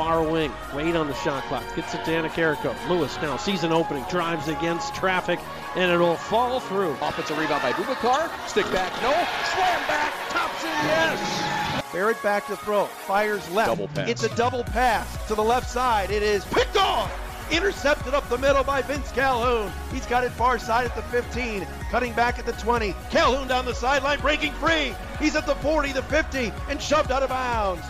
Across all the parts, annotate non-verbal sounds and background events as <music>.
far wing. Wade on the shot clock. Gets it to Anna Carrico. Lewis now season opening. Drives against traffic and it'll fall through. Offensive rebound by Bubakar. Stick back, no. Slam back. Tops Thompson, yes. Barrett back to throw. Fires left. Double pass. It's a double pass to the left side. It is picked off. Intercepted up the middle by Vince Calhoun. He's got it far side at the 15, cutting back at the 20. Calhoun down the sideline, breaking free. He's at the 40, the 50, and shoved out of bounds.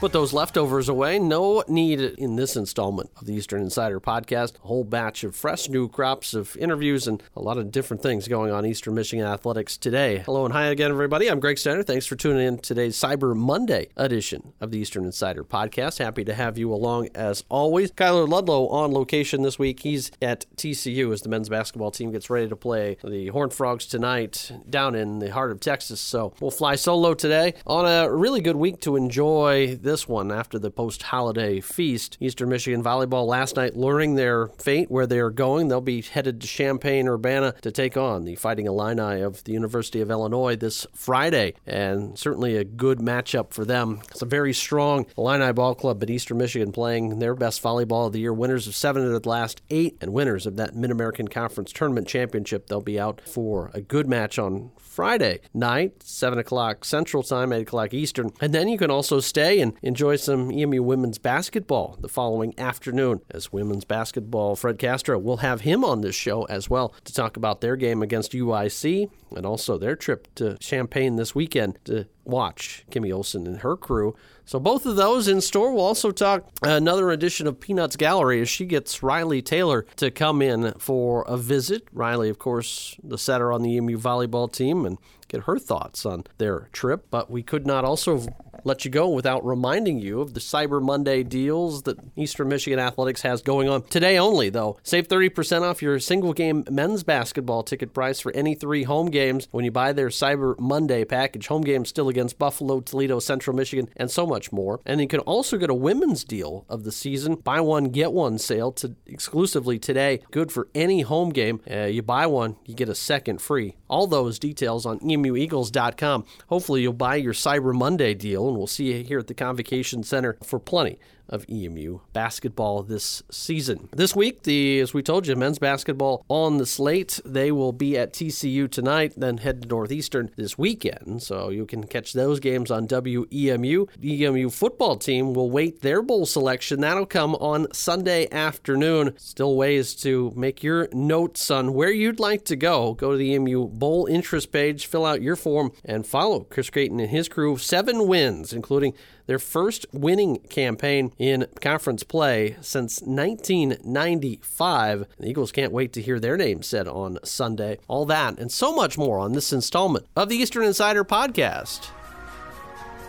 Put those leftovers away. No need in this installment of the Eastern Insider podcast. A whole batch of fresh new crops of interviews and a lot of different things going on Eastern Michigan athletics today. Hello and hi again, everybody. I'm Greg Steiner. Thanks for tuning in today's Cyber Monday edition of the Eastern Insider podcast. Happy to have you along as always. Kyler Ludlow on location this week. He's at TCU as the men's basketball team gets ready to play the Horned Frogs tonight down in the heart of Texas. So we'll fly solo today on a really good week to enjoy one after the post holiday feast. Eastern Michigan volleyball last night learning their fate, where they are going. They'll be headed to Champaign Urbana to take on the Fighting Illini of the University of Illinois this Friday, and certainly a good matchup for them. It's a very strong Illini ball club, but Eastern Michigan playing their best volleyball of the year, winners of seven of the last eight, and winners of that Mid American Conference Tournament Championship. They'll be out for a good match on Friday night, 7 o'clock Central Time, 8 o'clock Eastern. And then you can also stay and enjoy some EMU women's basketball the following afternoon. As women's basketball, Fred Castro will have him on this show as well to talk about their game against UIC and also their trip to Champaign this weekend to watch Kimmy Olson and her crew. So both of those in store. We'll also talk another edition of Peanuts Gallery as she gets Riley Taylor to come in for a visit. Riley, of course, the setter on the EMU volleyball team, and get her thoughts on their trip. But we could not also let you go without reminding you of the Cyber Monday deals that Eastern Michigan Athletics has going on today only, though. Save 30% off your single game men's basketball ticket price for any three home games when you buy their Cyber Monday package. Home games still against Buffalo, Toledo, Central Michigan, and so much more. And you can also get a women's deal of the season buy one, get one sale to exclusively today. Good for any home game. Uh, you buy one, you get a second free. All those details on emueagles.com. Hopefully, you'll buy your Cyber Monday deal, and we'll see you here at the Convocation Center for plenty of EMU basketball this season. This week, the as we told you, men's basketball on the slate. They will be at TCU tonight, then head to Northeastern this weekend. So you can catch those games on WEMU. The EMU football team will wait their bowl selection. That'll come on Sunday afternoon. Still ways to make your notes on where you'd like to go. Go to the EMU bowl interest page, fill out your form, and follow Chris Creighton and his crew. Seven wins, including their first winning campaign in conference play since 1995. The Eagles can't wait to hear their name said on Sunday. All that and so much more on this installment of the Eastern Insider podcast.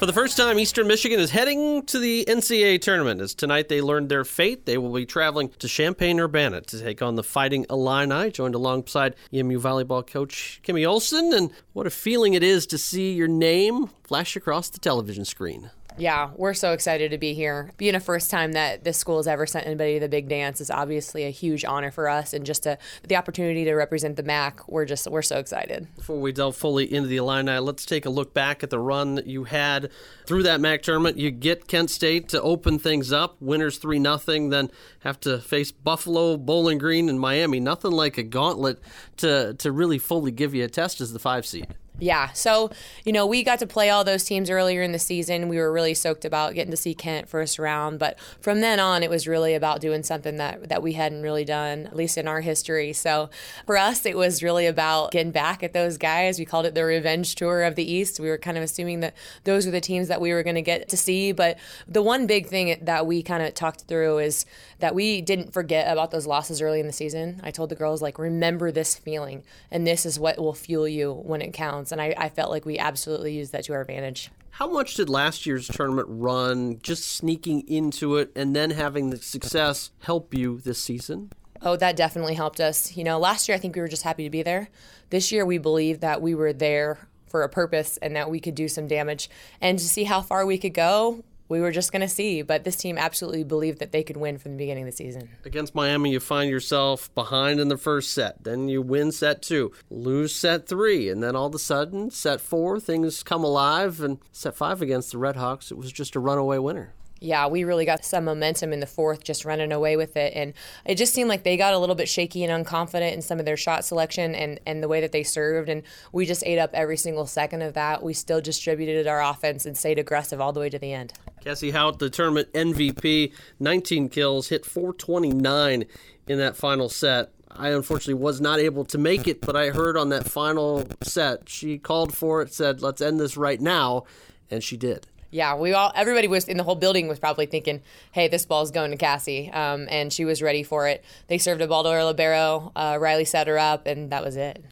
For the first time, Eastern Michigan is heading to the NCAA tournament. As tonight they learned their fate, they will be traveling to Champaign Urbana to take on the Fighting Illini, joined alongside EMU volleyball coach Kimmy Olson. And what a feeling it is to see your name flash across the television screen. Yeah, we're so excited to be here. Being a first time that this school has ever sent anybody to the big dance is obviously a huge honor for us, and just to, the opportunity to represent the MAC, we're just we're so excited. Before we delve fully into the Illini, let's take a look back at the run that you had through that MAC tournament. You get Kent State to open things up, winners three nothing, then have to face Buffalo, Bowling Green, and Miami. Nothing like a gauntlet to to really fully give you a test as the five seed. Yeah. So, you know, we got to play all those teams earlier in the season. We were really soaked about getting to see Kent first round. But from then on, it was really about doing something that, that we hadn't really done, at least in our history. So for us, it was really about getting back at those guys. We called it the revenge tour of the East. We were kind of assuming that those were the teams that we were going to get to see. But the one big thing that we kind of talked through is that we didn't forget about those losses early in the season. I told the girls, like, remember this feeling, and this is what will fuel you when it counts bounce. And I, I felt like we absolutely used that to our advantage. How much did last year's tournament run, just sneaking into it and then having the success, help you this season? Oh, that definitely helped us. You know, last year I think we were just happy to be there. This year we believe that we were there for a purpose and that we could do some damage. And to see how far we could go, we were just going to see. But this team absolutely believed that they could win from the beginning of the season. Against Miami, you find yourself behind in the first set. Then you win set two, lose set three, and then all of a sudden, set four, things come alive. And set five against the Red Hawks, it was just a runaway winner yeah, we really got some momentum in the fourth, just running away with it. And it just seemed like they got a little bit shaky and unconfident in some of their shot selection and, and the way that they served. And we just ate up every single second of that. We still distributed our offense and stayed aggressive all the way to the end. Cassie Hout, the tournament MVP, 19 kills, hit 429 in that final set. I unfortunately was not able to make it, but I heard on that final set, she called for it, said, let's end this right now, and she did. Yeah, we all everybody was in the whole building was probably thinking, "Hey, this ball's going to Cassie," um, and she was ready for it. They served a ball to her libero. Uh, Riley set her up, and that was it.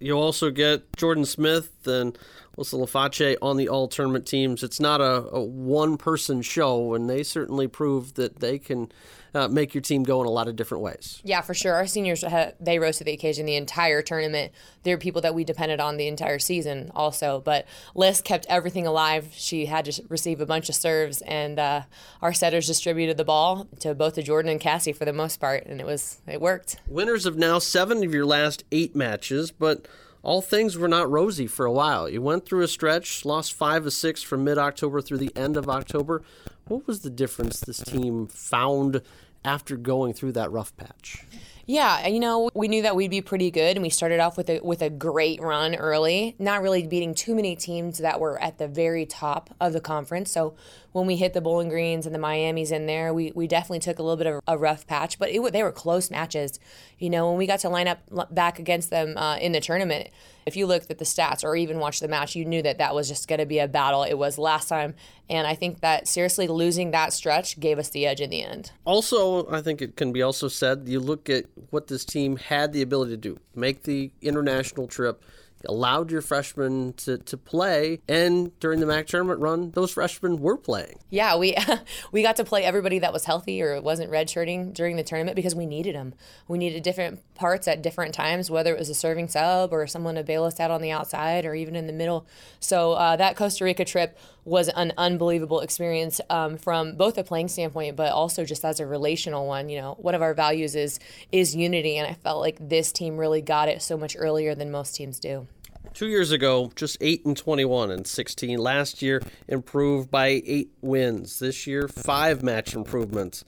You'll also get Jordan Smith and Alyssa Laface on the all tournament teams. It's not a, a one person show, and they certainly proved that they can uh, make your team go in a lot of different ways. Yeah, for sure. Our seniors they rose to the occasion the entire tournament. They're people that we depended on the entire season also. But Liz kept everything alive. She had to receive a bunch of serves, and uh, our setters distributed the ball to both the Jordan and Cassie for the most part, and it was it worked. Winners of now seven of your last eight matches, but all things were not rosy for a while. You went through a stretch, lost five of six from mid October through the end of October. What was the difference this team found after going through that rough patch? Yeah, you know, we knew that we'd be pretty good, and we started off with a with a great run early. Not really beating too many teams that were at the very top of the conference. So when we hit the Bowling Greens and the Miami's in there, we, we definitely took a little bit of a rough patch. But it, they were close matches. You know, when we got to line up back against them uh, in the tournament, if you looked at the stats or even watched the match, you knew that that was just going to be a battle. It was last time, and I think that seriously losing that stretch gave us the edge in the end. Also, I think it can be also said you look at what this team had the ability to do make the international trip allowed your freshmen to, to play and during the mac tournament run those freshmen were playing. Yeah we <laughs> we got to play everybody that was healthy or wasn't redshirting during the tournament because we needed them we needed different parts at different times whether it was a serving sub or someone to bail us out on the outside or even in the middle. So uh, that costa rica trip was an unbelievable experience um, from both a playing standpoint, but also just as a relational one. You know, one of our values is is unity, and I felt like this team really got it so much earlier than most teams do. Two years ago, just eight and twenty-one and sixteen. Last year, improved by eight wins. This year, five match improvements.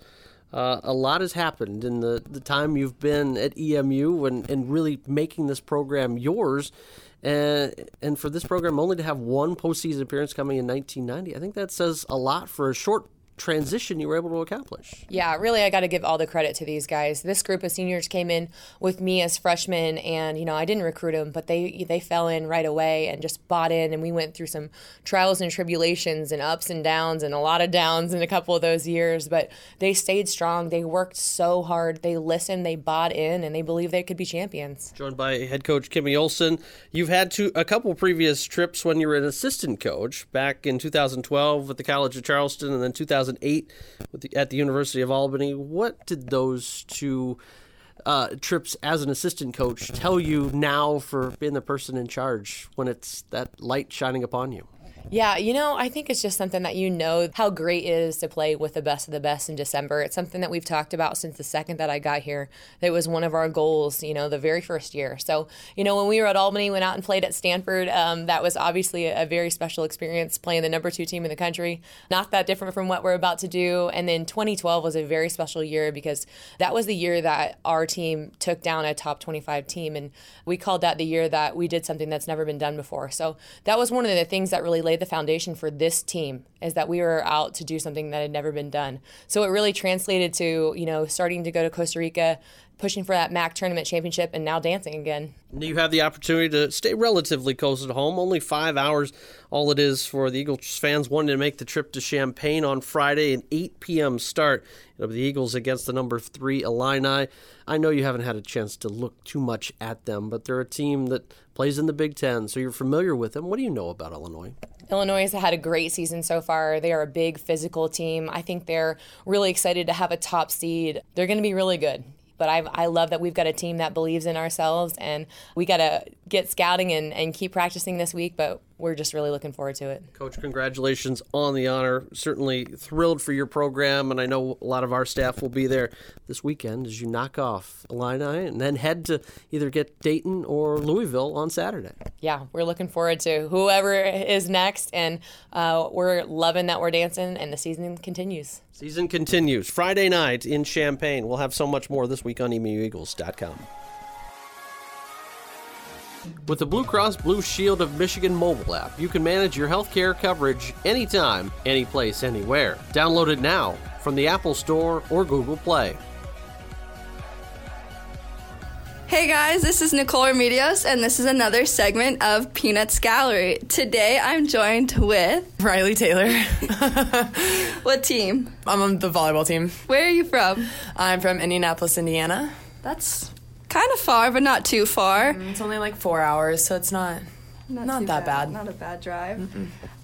Uh, a lot has happened in the, the time you've been at EMU and, and really making this program yours. And, and for this program only to have one postseason appearance coming in 1990, I think that says a lot for a short transition you were able to accomplish. Yeah, really, I got to give all the credit to these guys. This group of seniors came in with me as freshmen, and you know, I didn't recruit them, but they they fell in right away and just bought in. And we went through some trials and tribulations and ups and downs and a lot of downs in a couple of those years. But they stayed strong. They worked so hard. They listened. They bought in, and they believed they could be champions. Joined by head coach Kimmy Olson. You've had to a couple previous trips when you were an assistant coach back in 2012 with the College of Charleston, and then 2000. 2008 the, at the University of Albany. What did those two uh, trips as an assistant coach tell you now for being the person in charge when it's that light shining upon you? Yeah, you know, I think it's just something that you know how great it is to play with the best of the best in December. It's something that we've talked about since the second that I got here. It was one of our goals, you know, the very first year. So, you know, when we were at Albany, went out and played at Stanford, um, that was obviously a, a very special experience playing the number two team in the country. Not that different from what we're about to do. And then 2012 was a very special year because that was the year that our team took down a top 25 team. And we called that the year that we did something that's never been done before. So that was one of the things that really laid the foundation for this team is that we were out to do something that had never been done. So it really translated to, you know, starting to go to Costa Rica pushing for that MAC tournament championship and now dancing again. You have the opportunity to stay relatively close at home, only five hours. All it is for the Eagles fans wanting to make the trip to Champaign on Friday, an 8 p.m. start. It'll be the Eagles against the number three Illini. I know you haven't had a chance to look too much at them, but they're a team that plays in the Big Ten, so you're familiar with them. What do you know about Illinois? Illinois has had a great season so far. They are a big physical team. I think they're really excited to have a top seed. They're going to be really good. But I, I love that we've got a team that believes in ourselves, and we got to get scouting and, and keep practicing this week. But we're just really looking forward to it. Coach, congratulations on the honor. Certainly thrilled for your program, and I know a lot of our staff will be there this weekend as you knock off Illini and then head to either get Dayton or Louisville on Saturday. Yeah, we're looking forward to whoever is next, and uh, we're loving that we're dancing, and the season continues. Season continues Friday night in Champaign. We'll have so much more this week on EMUEagles.com. With the Blue Cross Blue Shield of Michigan mobile app, you can manage your healthcare coverage anytime, anyplace, anywhere. Download it now from the Apple Store or Google Play. Hey guys, this is Nicole Remedios, and this is another segment of Peanuts Gallery. Today I'm joined with Riley Taylor. <laughs> what team? I'm on the volleyball team. Where are you from? I'm from Indianapolis, Indiana. That's kind of far, but not too far. Mm, it's only like four hours, so it's not not, too that bad. Not a bad drive.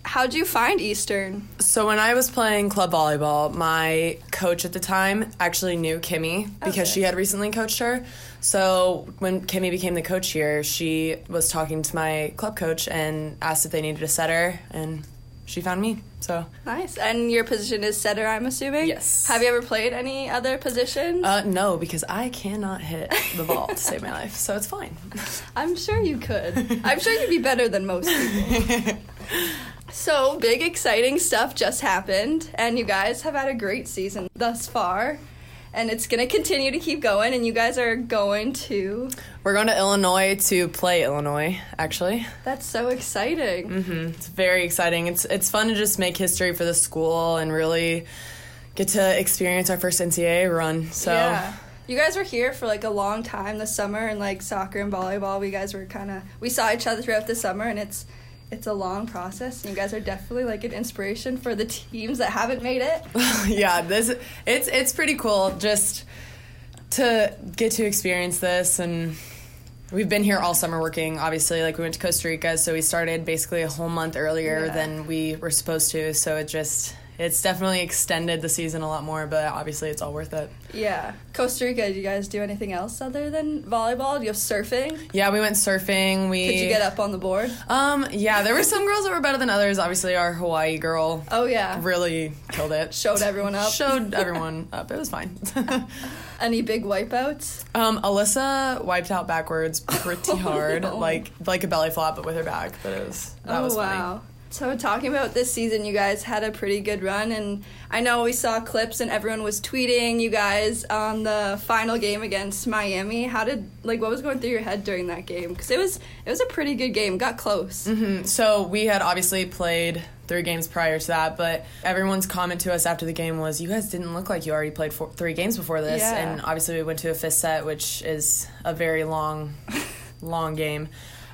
How'd you find Eastern? So when I was playing club volleyball, my coach at the time actually knew Kimmy because Okay. she had recently coached her. So when Kimmy became the coach here, she was talking to my club coach and asked if they needed a setter, and she found me. So Nice. And your position is setter, I'm assuming? Yes. Have you ever played any other positions? uh, no, because I cannot hit the ball to save my life, so it's fine. <laughs> I'm sure you could. I'm sure you'd be better than most people. <laughs> so, big exciting stuff just happened, and you guys have had a great season thus far. And it's going to continue to keep going, and you guys are going to. We're going to Illinois to play Illinois, actually. That's so exciting. Mm-hmm. It's very exciting. It's it's fun to just make history for the school and really get to experience our first NCAA run. So Yeah. You guys were here for like a long time this summer, and like soccer and volleyball, we guys were kind of. We saw each other throughout the summer, and it's. It's a long process, and you guys are definitely like an inspiration for the teams that haven't made it. <laughs> yeah, this it's it's pretty cool just to get to experience this and we've been here all summer working obviously like we went to Costa Rica so we started basically a whole month earlier Yeah. than we were supposed to so it just it's definitely extended the season a lot more but obviously it's all worth it. Yeah. Costa Rica, do you guys do anything else other than volleyball? Do you have surfing? Yeah, we went surfing. We Could you get up on the board? Um, yeah, there were some girls that were better than others. Obviously, our Hawaii girl Oh, yeah. really killed it. Showed everyone up. Showed <laughs> everyone up. It was fine. <laughs> Any big wipeouts? um, Alyssa wiped out backwards pretty <laughs> hard, no. like like a belly flop, but with her back. But it was that oh, was funny. So, talking about this season, you guys had a pretty good run, and I know we saw clips and everyone was tweeting you guys on the final game against Miami. How did, like, what was going through your head during that game? Because it was, it was a pretty good game, got close. Mm-hmm. So we had obviously played three games prior to that, but everyone's comment to us after the game was, "You guys didn't look like you already played four, three games before this." Yeah. And obviously, we went to a fifth set, which is a very long, <laughs> long game.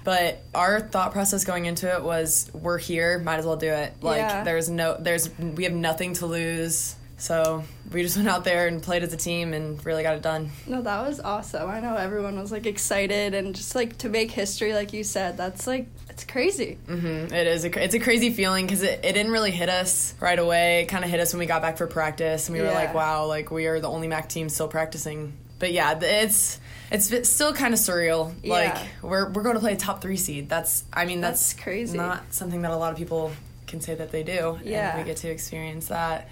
But our thought process going into it was, "We're here, might as well do it." Like Yeah. there's no, there's we have nothing to lose. So we just went out there and played as a team and really got it done. No, that was awesome. I know everyone was, like, excited, and just, like, to make history, like you said, that's, like, it's crazy. Mm, It is. A, it's a crazy feeling because it, it didn't really hit us right away. It kind of hit us when we got back for practice, and we were like, "Wow, like we are the only MAC team still practicing." But yeah, it's it's still kind of surreal. Like we're we're going to play a top three seed. That's I mean that's, That's crazy. Not something that a lot of people can say that they do. Yeah. and we get to experience that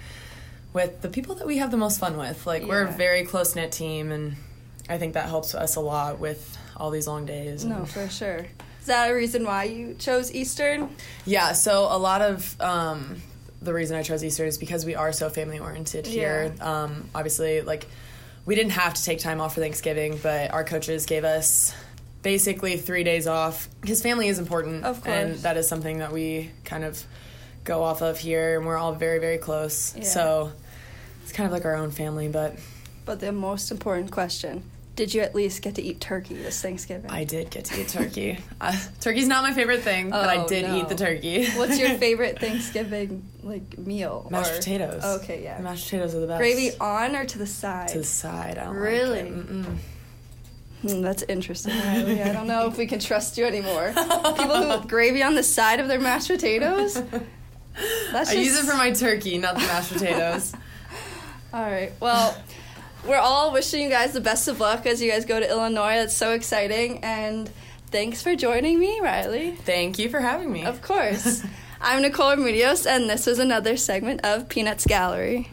with the people that we have the most fun with. Like we're a very close knit team, and I think that helps us a lot with all these long days. No, for sure. Is that a reason why you chose Eastern? Yeah, so a lot of um, the reason I chose Easter is because we are so family oriented here. Um, obviously, like we didn't have to take time off for Thanksgiving, but our coaches gave us basically three days off because family is important, Of and that is something that we kind of go off of here, and we're all very very close. Yeah. So it's kind of like our own family, but But the most important question did you at least get to eat turkey this Thanksgiving? I did get to eat turkey. <laughs> uh, turkey's not my favorite thing, but I Oh, did no. eat the turkey. What's your <laughs> favorite Thanksgiving like meal? mashed or- potatoes? Okay, yeah. mashed potatoes are the best. Gravy on or to the side? to the side. I don't Really? Like it. Mm-mm. Hmm, that's interesting, Riley. I don't know if we can trust you anymore. <laughs> People who have gravy on the side of their mashed potatoes. That's I use it for my turkey, not the mashed potatoes. All right. Well, we're all wishing you guys the best of luck as you guys go to Illinois. That's so exciting. And thanks for joining me, Riley. Thank you for having me. Of course. <laughs> I'm Nicole Remedios, and this was another segment of Peanuts Gallery.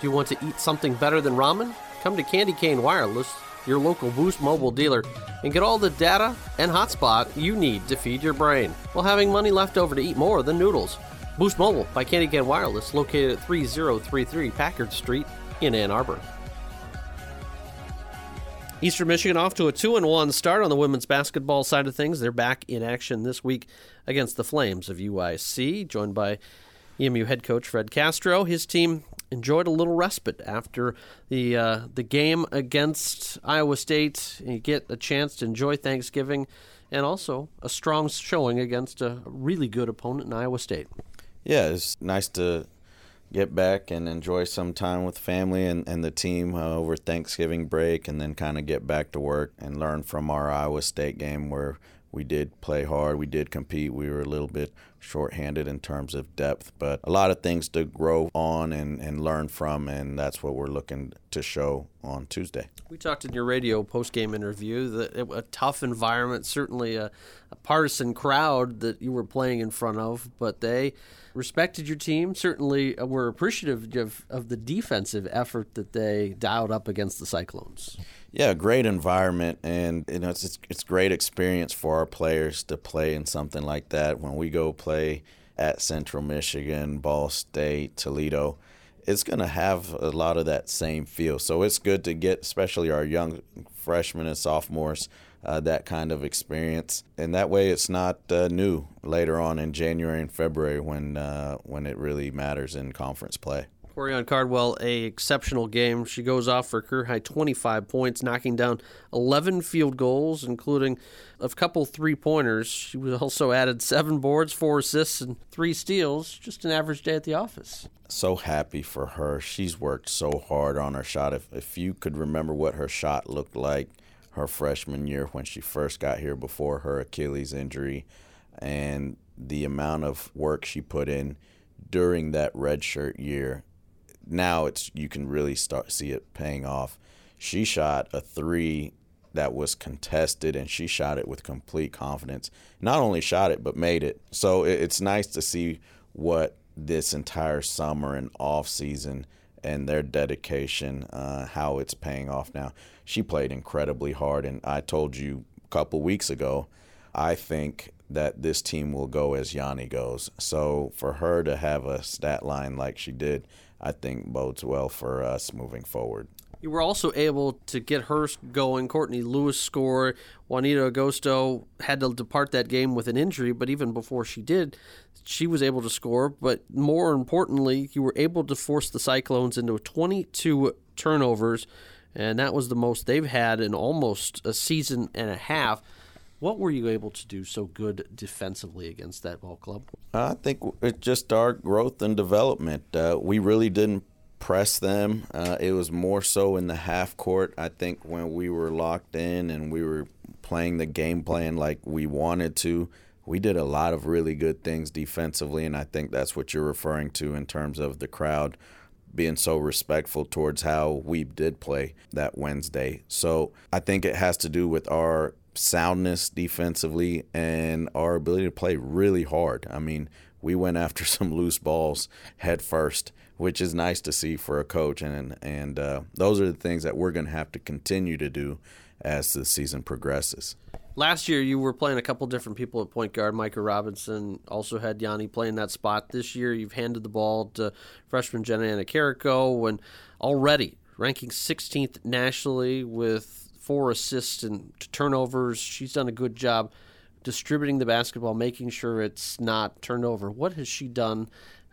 Do you want to eat something better than ramen? Come to Candy Cane Wireless, your local Boost Mobile dealer, and get all the data and hotspot you need to feed your brain while having money left over to eat more than noodles. Boost Mobile by Candy Cane Wireless, located at 3033 Packard Street in Ann Arbor. Eastern Michigan off to a 2 and 1 start on the women's basketball side of things. They're back in action this week against the Flames of UIC, joined by EMU head coach Fred Castro. His team enjoyed a little respite after the uh, the game against Iowa State. You get a chance to enjoy Thanksgiving and also a strong showing against a really good opponent in Iowa State. Yeah, it's nice to get back and enjoy some time with family and, and the team uh, over Thanksgiving break and then kind of get back to work and learn from our Iowa State game where we did play hard, we did compete, we were a little bit shorthanded in terms of depth, but a lot of things to grow on and, and learn from, and that's what we're looking to show on Tuesday. We talked in your radio post game interview that a tough environment, certainly a, a partisan crowd that you were playing in front of, but they respected your team. Certainly uh, were appreciative of, of the defensive effort that they dialed up against the Cyclones. Yeah, great environment, and you know it's it's, it's great experience for our players to play in something like that. When we go play at Central Michigan, Ball State, Toledo, it's going to have a lot of that same feel. So it's good to get, especially our young freshmen and sophomores, uh, that kind of experience, and that way it's not uh, new later on in January and February when uh, when it really matters in conference play. Corian Cardwell, a exceptional game. She goes off for career high 25 points, knocking down 11 field goals, including a couple three pointers. She also added seven boards, four assists, and three steals. Just an average day at the office. so happy for her. She's worked so hard on her shot. If if you could remember what her shot looked like her freshman year when she first got here before her Achilles injury and the amount of work she put in during that redshirt year, now it's you can really start see it paying off. She shot a 3 that was contested and she shot it with complete confidence. Not only shot it but made it. So it, it's nice to see what this entire summer and off season and their dedication, uh, how it's paying off now. She played incredibly hard, and I told you a couple weeks ago, I think that this team will go as Yanni goes. So for her to have a stat line like she did, I think bodes well for us moving forward. You were also able to get her going. Courtney Lewis scored. Juanita Agosto had to depart that game with an injury, but even before she did, she was able to score. But more importantly, you were able to force the Cyclones into 22 turnovers, and that was the most they've had in almost a season and a half. What were you able to do so good defensively against that ball club? I think it's just our growth and development. Uh, we really didn't press them. Uh, it was more so in the half court. I think when we were locked in and we were playing the game plan like we wanted to, we did a lot of really good things defensively, and I think that's what you're referring to in terms of the crowd being so respectful towards how we did play that Wednesday. So I think it has to do with our soundness defensively and our ability to play really hard. I mean, we went after <laughs> some loose balls head first, which is nice to see for a coach, and and uh, those are the things that we're going to have to continue to do as the season progresses. Last year, you were playing a couple different people at point guard. Micah Robinson also had Yanni playing that spot. This year, you've handed the ball to freshman Jenna Anna Carrico, and already ranking 16th nationally with four assists and turnovers. She's done a good job distributing the basketball, making sure it's not turned over. What has she done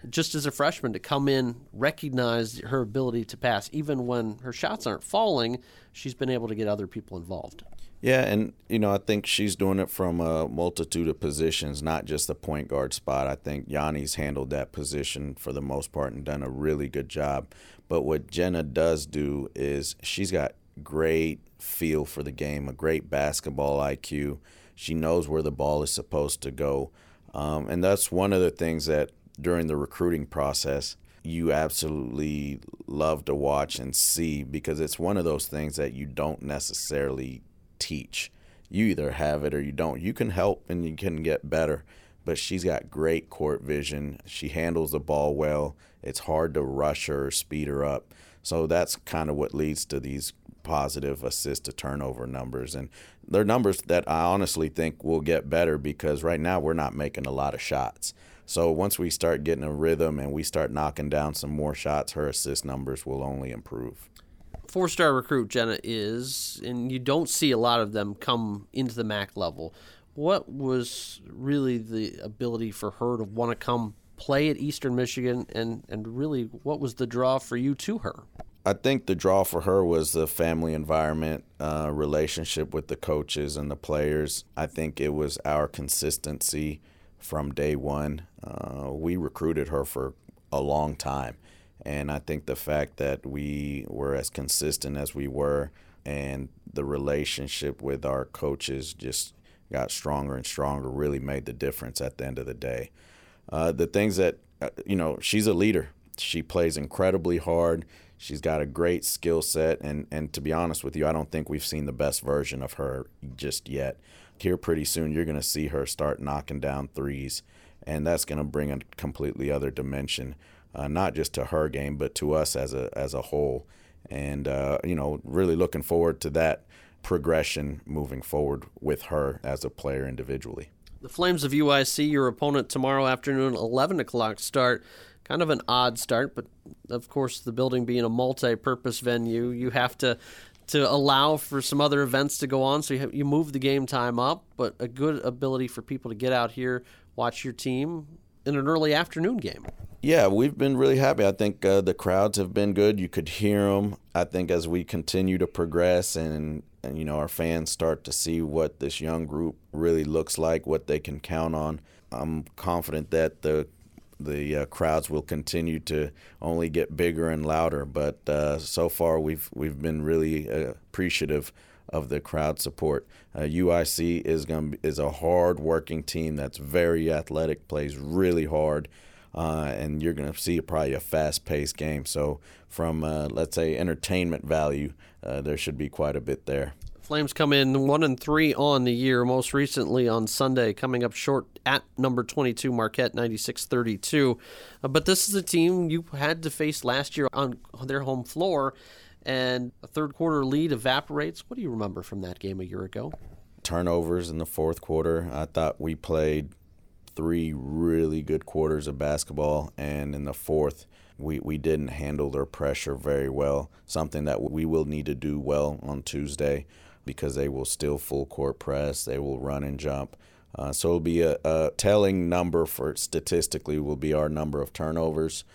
just as a freshman to come in, recognize her ability to pass, even when her shots aren't falling, she's been able to get other people involved. Yeah, and you know, I think she's doing it from a multitude of positions, not just the point guard spot. I think Yanni's handled that position for the most part and done a really good job. But what Jenna does do is she's got great feel for the game, a great basketball IQ. She knows where the ball is supposed to go. Um, and that's one of the things that during the recruiting process you absolutely love to watch and see because it's one of those things that you don't necessarily teach. You either have it or you don't. You can help and you can get better, but she's got great court vision. She handles the ball well. It's hard to rush her or speed her up. So that's kind of what leads to these positive assist to turnover numbers. And they're numbers that I honestly think will get better because right now we're not making a lot of shots. So once we start getting a rhythm and we start knocking down some more shots, her assist numbers will only improve four star recruit Jenna is, and you don't see a lot of them come into the MAC level. What was really the ability for her to want to come play at Eastern Michigan, and, and really what was the draw for you to her? I think the draw for her was the family environment, uh, relationship with the coaches and the players. I think it was our consistency from day one. Uh, we recruited her for a long time. And I think the fact that we were as consistent as we were and the relationship with our coaches just got stronger and stronger really made the difference at the end of the day. Uh, the things that, uh, you know, she's a leader. She plays incredibly hard. She's got a great skill set. And, and to be honest with you, I don't think we've seen the best version of her just yet. Here, pretty soon, you're going to see her start knocking down threes, and that's going to bring a completely other dimension uh, not just to her game, but to us as a as a whole. And uh, you know, really looking forward to that progression moving forward with her as a player individually. The Flames of UIC, your opponent tomorrow afternoon, 11 o'clock start. Kind of an odd start, but of course, the building being a multi-purpose venue, you have to to allow for some other events to go on. So you, have, you move the game time up, but a good ability for people to get out here, watch your team in an early afternoon game. Yeah, we've been really happy. I think uh, the crowds have been good. You could hear them. I think as we continue to progress and, and you know our fans start to see what this young group really looks like, what they can count on, I'm confident that the the uh, crowds will continue to only get bigger and louder. But uh, so far, we've we've been really uh, appreciative of the crowd support. UIC uh, is going is a hard working team that's very athletic, plays really hard uh, and you're going to see probably a fast paced game. So, from uh, let's say entertainment value, uh, there should be quite a bit there. Flames come in one and three on the year, most recently on Sunday, coming up short at number 22, Marquette 96 32. Uh, but this is a team you had to face last year on their home floor, and a third quarter lead evaporates. What do you remember from that game a year ago? Turnovers in the fourth quarter. I thought we played three really good quarters of basketball, and in the fourth, we, we didn't handle their pressure very well. Something that we will need to do well on Tuesday because they will still full court press, they will run and jump. Uh, so it'll be a, a, telling number for statistically will be our number of turnovers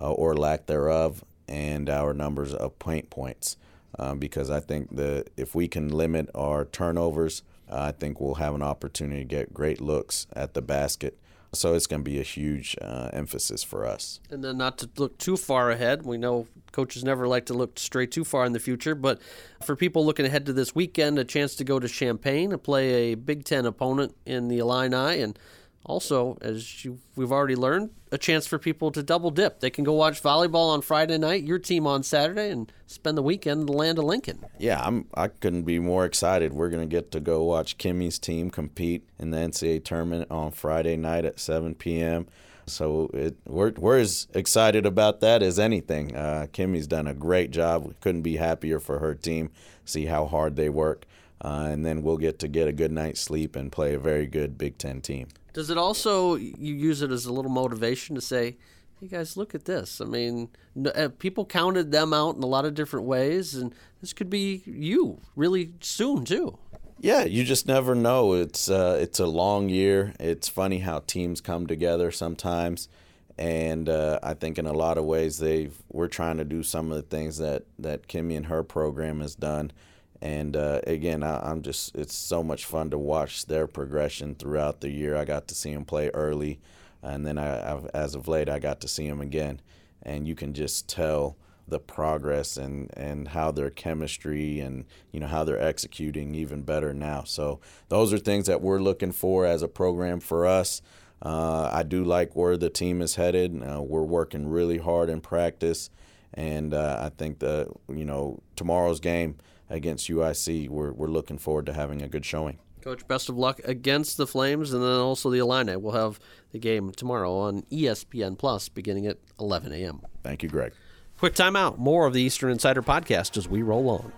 uh, or lack thereof, and our numbers of paint points. Uh, because I think that if we can limit our turnovers, I think we'll have an opportunity to get great looks at the basket. So it's going to be a huge uh, emphasis for us. And then, not to look too far ahead, we know coaches never like to look straight too far in the future, but for people looking ahead to this weekend, a chance to go to Champaign and play a Big Ten opponent in the Illini and also, as you, we've already learned, a chance for people to double dip. They can go watch volleyball on Friday night, your team on Saturday, and spend the weekend in the land of Lincoln. Yeah, I'm. I couldn't be more excited. We're gonna get to go watch Kimmy's team compete in the NCAA tournament on Friday night at 7 p.m. So it, we're we're as excited about that as anything. Uh, Kimmy's done a great job. We couldn't be happier for her team. See how hard they work, uh, and then we'll get to get a good night's sleep and play a very good Big Ten team. Does it also you use it as a little motivation to say, "Hey guys, look at this"? I mean, uh, people counted them out in a lot of different ways, and this could be you really soon too. Yeah, you just never know. It's uh, it's a long year. It's funny how teams come together sometimes, and uh, I think in a lot of ways they've we're trying to do some of the things that that Kimmy and her program has done. And uh, again, I, am just it's so much fun to watch their progression throughout the year. I got to see them play early, and then I, I've, as of late, I got to see them again, and you can just tell the progress and and how their chemistry and you know how they're executing even better now. So those are things that we're looking for as a program for us. Uh, I do like where the team is headed. Uh, we're working really hard in practice, and uh, I think the you know tomorrow's game against UIC, we're we're looking forward to having a good showing. Coach, best of luck against the Flames, and then also the Illini. We'll have the game tomorrow on ESPN Plus, beginning at 11 a.m. Thank you, Greg. Quick timeout. More of the Eastern Insider podcast as we roll on.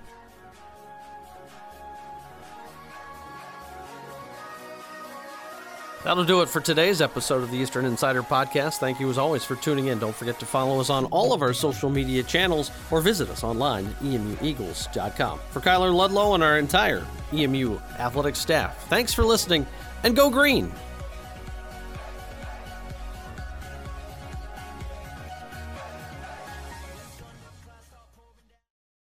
That'll do it for today's episode of the Eastern Insider Podcast. Thank you as always for tuning in. Don't forget to follow us on all of our social media channels or visit us online at emueagles.com. For Kyler Ludlow and our entire EMU athletic staff, thanks for listening and go green!